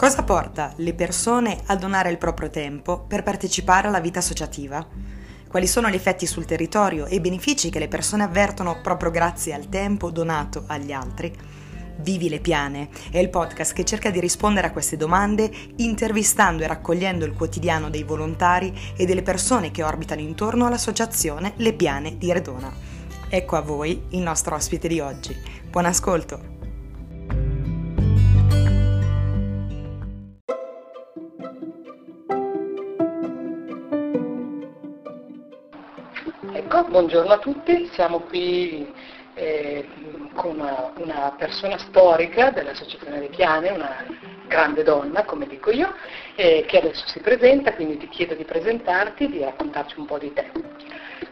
Cosa porta le persone a donare il proprio tempo per partecipare alla vita associativa? Quali sono gli effetti sul territorio e i benefici che le persone avvertono proprio grazie al tempo donato agli altri? Vivi le Piane è il podcast che cerca di rispondere a queste domande intervistando e raccogliendo il quotidiano dei volontari e delle persone che orbitano intorno all'associazione Le Piane di Redona. Ecco a voi il nostro ospite di oggi. Buon ascolto! Ecco, buongiorno a tutti, siamo qui eh, con una, una, persona storica dell'Associazione dei Piane, una grande donna, come dico io, eh, che adesso si presenta, quindi ti chiedo di presentarti e di raccontarci un po' di te.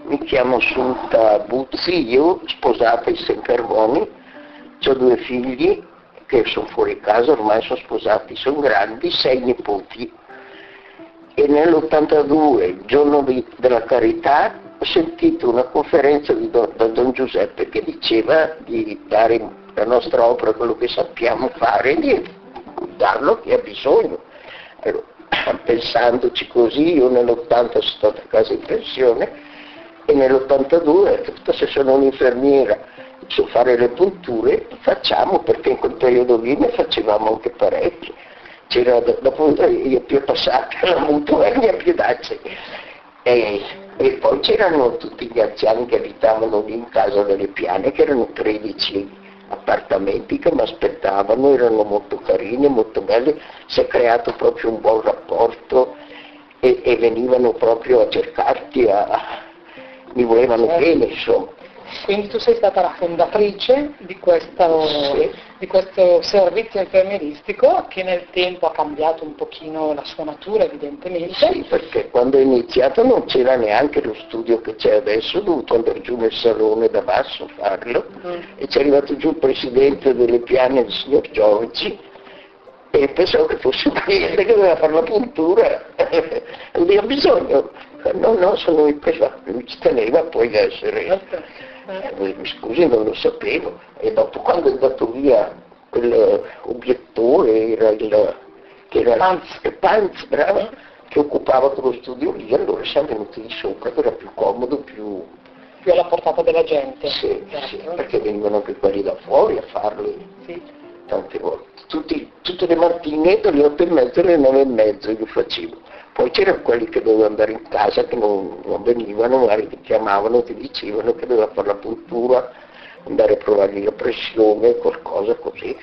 Mi chiamo Sunta Buzzi, io sposata in Sempermoni, ho due figli che sono fuori casa, ormai sono sposati, sono grandi, sei nipoti. E nell'82, il giorno di, della carità, sentito una conferenza Don, da Don Giuseppe che diceva di dare la nostra opera quello che sappiamo fare e di darlo a chi ha bisogno. Allora, pensandoci così, io nell'80 sono stata a casa in pensione e nell'82 ho detto se sono un'infermiera so fare le punture, facciamo perché in quel periodo lì ne facevamo anche parecchie. C'era dopo io più passata la mutua e mia piedaccia. E e poi c'erano tutti gli anziani che abitavano lì in casa delle piane, che erano 13 appartamenti che mi aspettavano, erano molto carini, molto belli, si è creato proprio un buon rapporto e, e venivano proprio a cercarti, a, mi volevano bene insomma. Quindi tu sei stata la fondatrice di questo, di questo, servizio infermieristico che nel tempo ha cambiato un pochino la sua natura evidentemente. Sì, perché quando è iniziato non c'era neanche lo studio che c'è adesso, ho dovuto andare giù nel salone da basso a farlo mm. e c'è arrivato giù il presidente delle piane, il signor Giorgi, e pensavo che fosse un cliente che doveva fare la puntura, aveva bisogno, no, no, sono il privato, lui ci teneva poi a essere... Eh, mi scusi, non lo sapevo. E dopo quando è andato via quell'obiettore, era il, che era Panz, Panz bravo, che occupava quello studio lì, allora siamo venuti di sopra, che era più comodo, più... Più alla portata della gente. Sì, certo. sì perché venivano anche quelli da fuori a farlo sì. tante volte. Tutti, tutte le mattine dalle otto e mezza alle nove e mezza io facevo poi c'erano quelli che dovevano andare in casa, che non, non venivano, magari ti chiamavano, ti dicevano che doveva fare la puntura, andare a provargli la pressione, qualcosa così.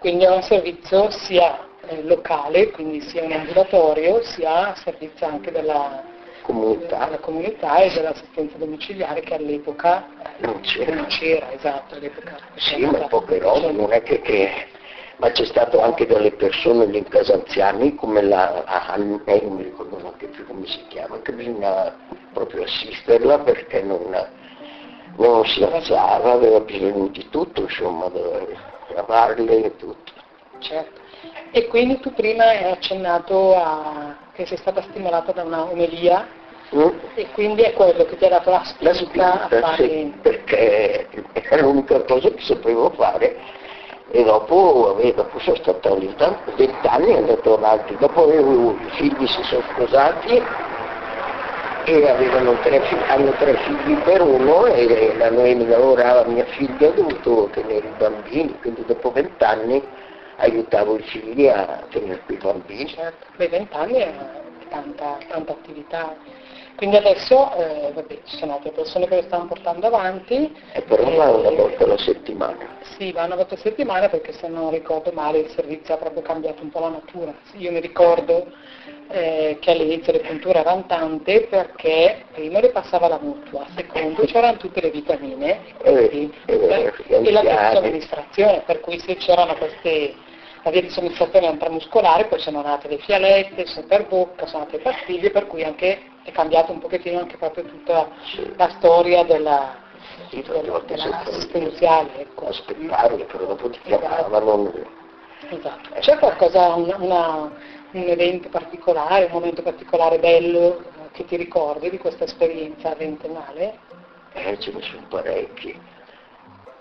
Quindi è un servizio sia eh, locale, quindi sia un ambulatorio, sia servizio anche della comunità, della comunità e dell'assistenza domiciliare che all'epoca non c'era. Non c'era esatto, all'epoca. Sì, ma poche robe, non è che, che ma c'è stato anche delle persone in casa anziani come la eh, non mi ricordo neanche più come si chiama, che bisogna proprio assisterla perché non, non si alzava, aveva bisogno di tutto, insomma, lavarle e tutto. Certo. E quindi tu prima hai accennato a, che sei stata stimolata da una omelia mm? e quindi è quello che ti ha dato la spinta, la spinta a fare... Sì, perché è l'unica cosa che sapevo fare e dopo, dopo sono stata lì vent'anni è andato avanti, dopo avevo i figli si sono sposati e avevano tre, hanno tre figli per uno e la Noemi lavorava, mia figlia ha dovuto tenere i bambini, quindi dopo vent'anni aiutavo i figli a tenere quei bambini. Certo, beh vent'anni è tanta, tanta attività quindi adesso eh, vabbè, ci sono altre persone che lo stanno portando avanti. E però va una volta alla settimana. Sì, va una volta a settimana perché se non ricordo male il servizio ha proprio cambiato un po' la natura. Io mi ricordo eh, che all'inizio le punture erano tante perché prima le passava la mutua, secondo c'erano tutte le vitamine eh, eh, e la terza amministrazione, per cui se c'erano queste la via di somministrazione intramuscolare, poi sono nate le fialette, sono per bocca, sono nate le pastiglie, per cui anche è cambiato un pochettino anche proprio tutta la storia della, sì, della, della assistenziale. Ecco. Aspettare, però dopo ti chiamavano. Esatto. C'è qualcosa, una, una, un evento particolare, un momento particolare bello eh, che ti ricordi di questa esperienza ventennale? Eh, ce ne sono parecchi.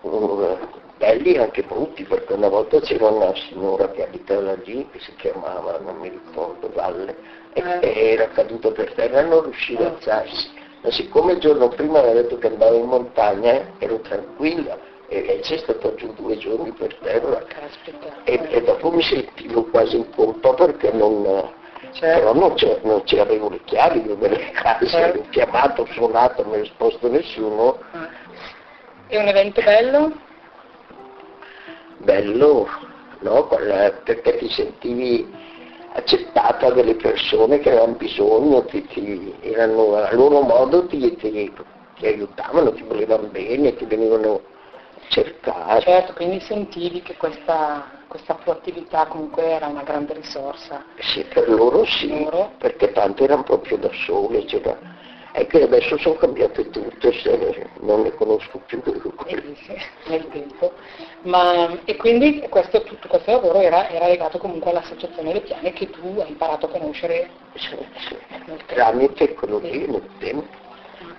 Uh, belli e anche brutti, perché una volta c'era una signora che abitava lì, che si chiamava, non mi ricordo, Valle, e Eh. era caduta per terra e non riusciva a alzarsi. Ma siccome il giorno prima aveva detto che andavo in montagna, ero tranquilla, e c'è stato giù due giorni per terra. E, e dopo mi sentivo quasi in colpa perché non, Certo. però non, non ci avevo le chiavi delle case, Certo. ho chiamato, ho suonato, non mi ha risposto nessuno, E un evento bello? Bello, no? Perché ti sentivi accettata dalle persone che avevano bisogno, ti, ti- erano a loro modo ti, ti- ti aiutavano, ti volevano bene, ti venivano a cercare. Certo, quindi sentivi che questa, questa tua attività comunque era una grande risorsa. Sì, per loro sì, Loro? perché tanto erano proprio da sole, c'era... è che adesso sono cambiate tutte, se non ne conosco più. Sì, nel tempo. Ma, e quindi questo, tutto questo lavoro era, era legato comunque all'associazione Le Piane che tu hai imparato a conoscere Sì, sì. Tramite quello lì nel tempo,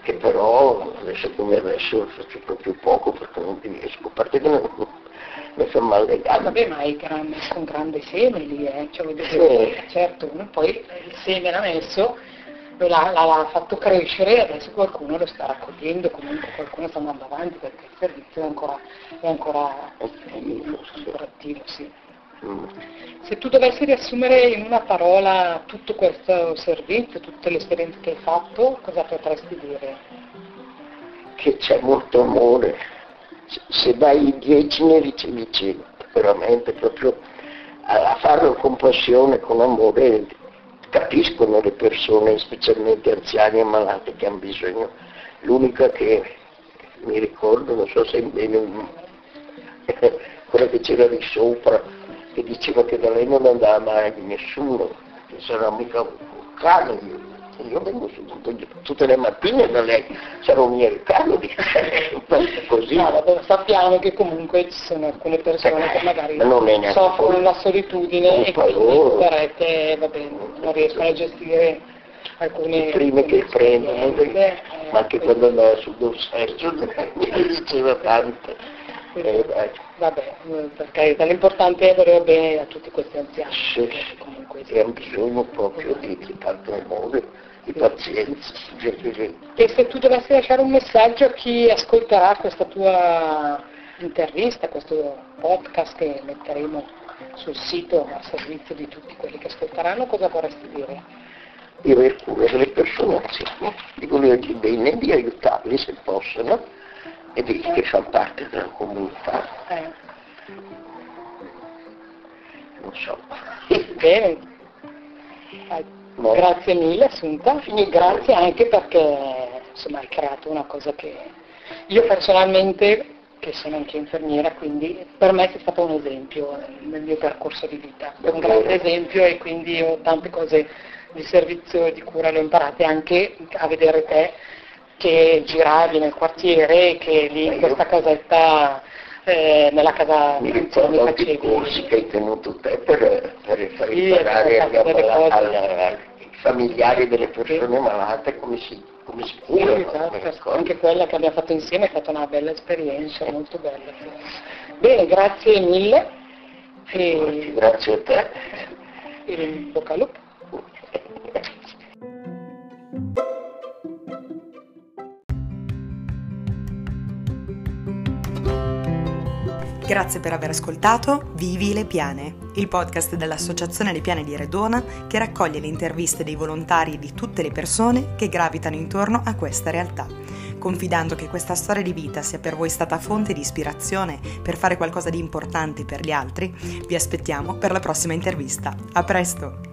che però adesso come adesso faccio proprio poco perché non riesco, a parte che non, mi male le Ah, gambe. vabbè, ma hai gran- messo un grande seme lì, eh? cioè, Sì. certo, poi il seme l'ha messo, lo l'ha, fatto crescere e adesso qualcuno lo sta raccogliendo, comunque qualcuno sta andando avanti perché il servizio è ancora, è ancora, Attivo, sì. Se tu dovessi riassumere in una parola tutto questo servizio, tutte le esperienze che hai fatto, cosa potresti dire? che c'è molto amore. Se- dai 10 ne ricevi 100, veramente proprio a farlo con passione, con amore, capiscono le persone, specialmente anziane e malate che hanno bisogno. L'unica che mi ricordo, non so se è bene, quella che c'era di sopra, che diceva che da lei non andava mai nessuno, che sarà mica un cane. Io, vengo su tutte, le mattine da lei, sarò un miei cani, così. No, vabbè, sappiamo che comunque ci sono alcune persone che magari soffrono la solitudine e quindi loro. sarete, vabbè, non riescono a gestire alcune prime che prendono, eh, ma anche quando andava sul Don Sergio mi diceva tante. Eh, Vabbè, eh, per carità, l'importante è volere bene a tutti questi anziani. sì, perché sì, comunque che hanno bisogno proprio di, di tanto amore, di pazienza. E se tu dovessi lasciare un messaggio a chi ascolterà questa tua intervista, questo podcast che metteremo sul sito a servizio di tutti quelli che ascolteranno, cosa vorresti dire? di aver cura delle persone anziane, di volergli bene, di aiutarli se possono e di che fanno parte della comunità. Eh, Non so. bene. No. Grazie mille Assunta, e grazie anche perché insomma, hai creato una cosa che io personalmente, che sono anche infermiera, quindi per me sei stato un esempio nel mio percorso di vita, un grande esempio e quindi ho tante cose di servizio e di cura le ho imparate anche a vedere te che giravi nel quartiere che lì in questa casetta, eh, nella casa Mi facevi. corsi che hai tenuto te per, per far Sì, imparare ai familiari delle persone malate come si, come si Sì, curano. mi esatto, anche quella che abbiamo fatto insieme è stata una bella esperienza, molto bella. sì. Bene, grazie mille e, Grazie a te. e in bocca al lupo. Grazie per aver ascoltato Vivi le Piane, il podcast dell'Associazione Le Piane di Redona che raccoglie le interviste dei volontari e di tutte le persone che gravitano intorno a questa realtà. Confidando che questa storia di vita sia per voi stata fonte di ispirazione per fare qualcosa di importante per gli altri, vi aspettiamo per la prossima intervista. A presto!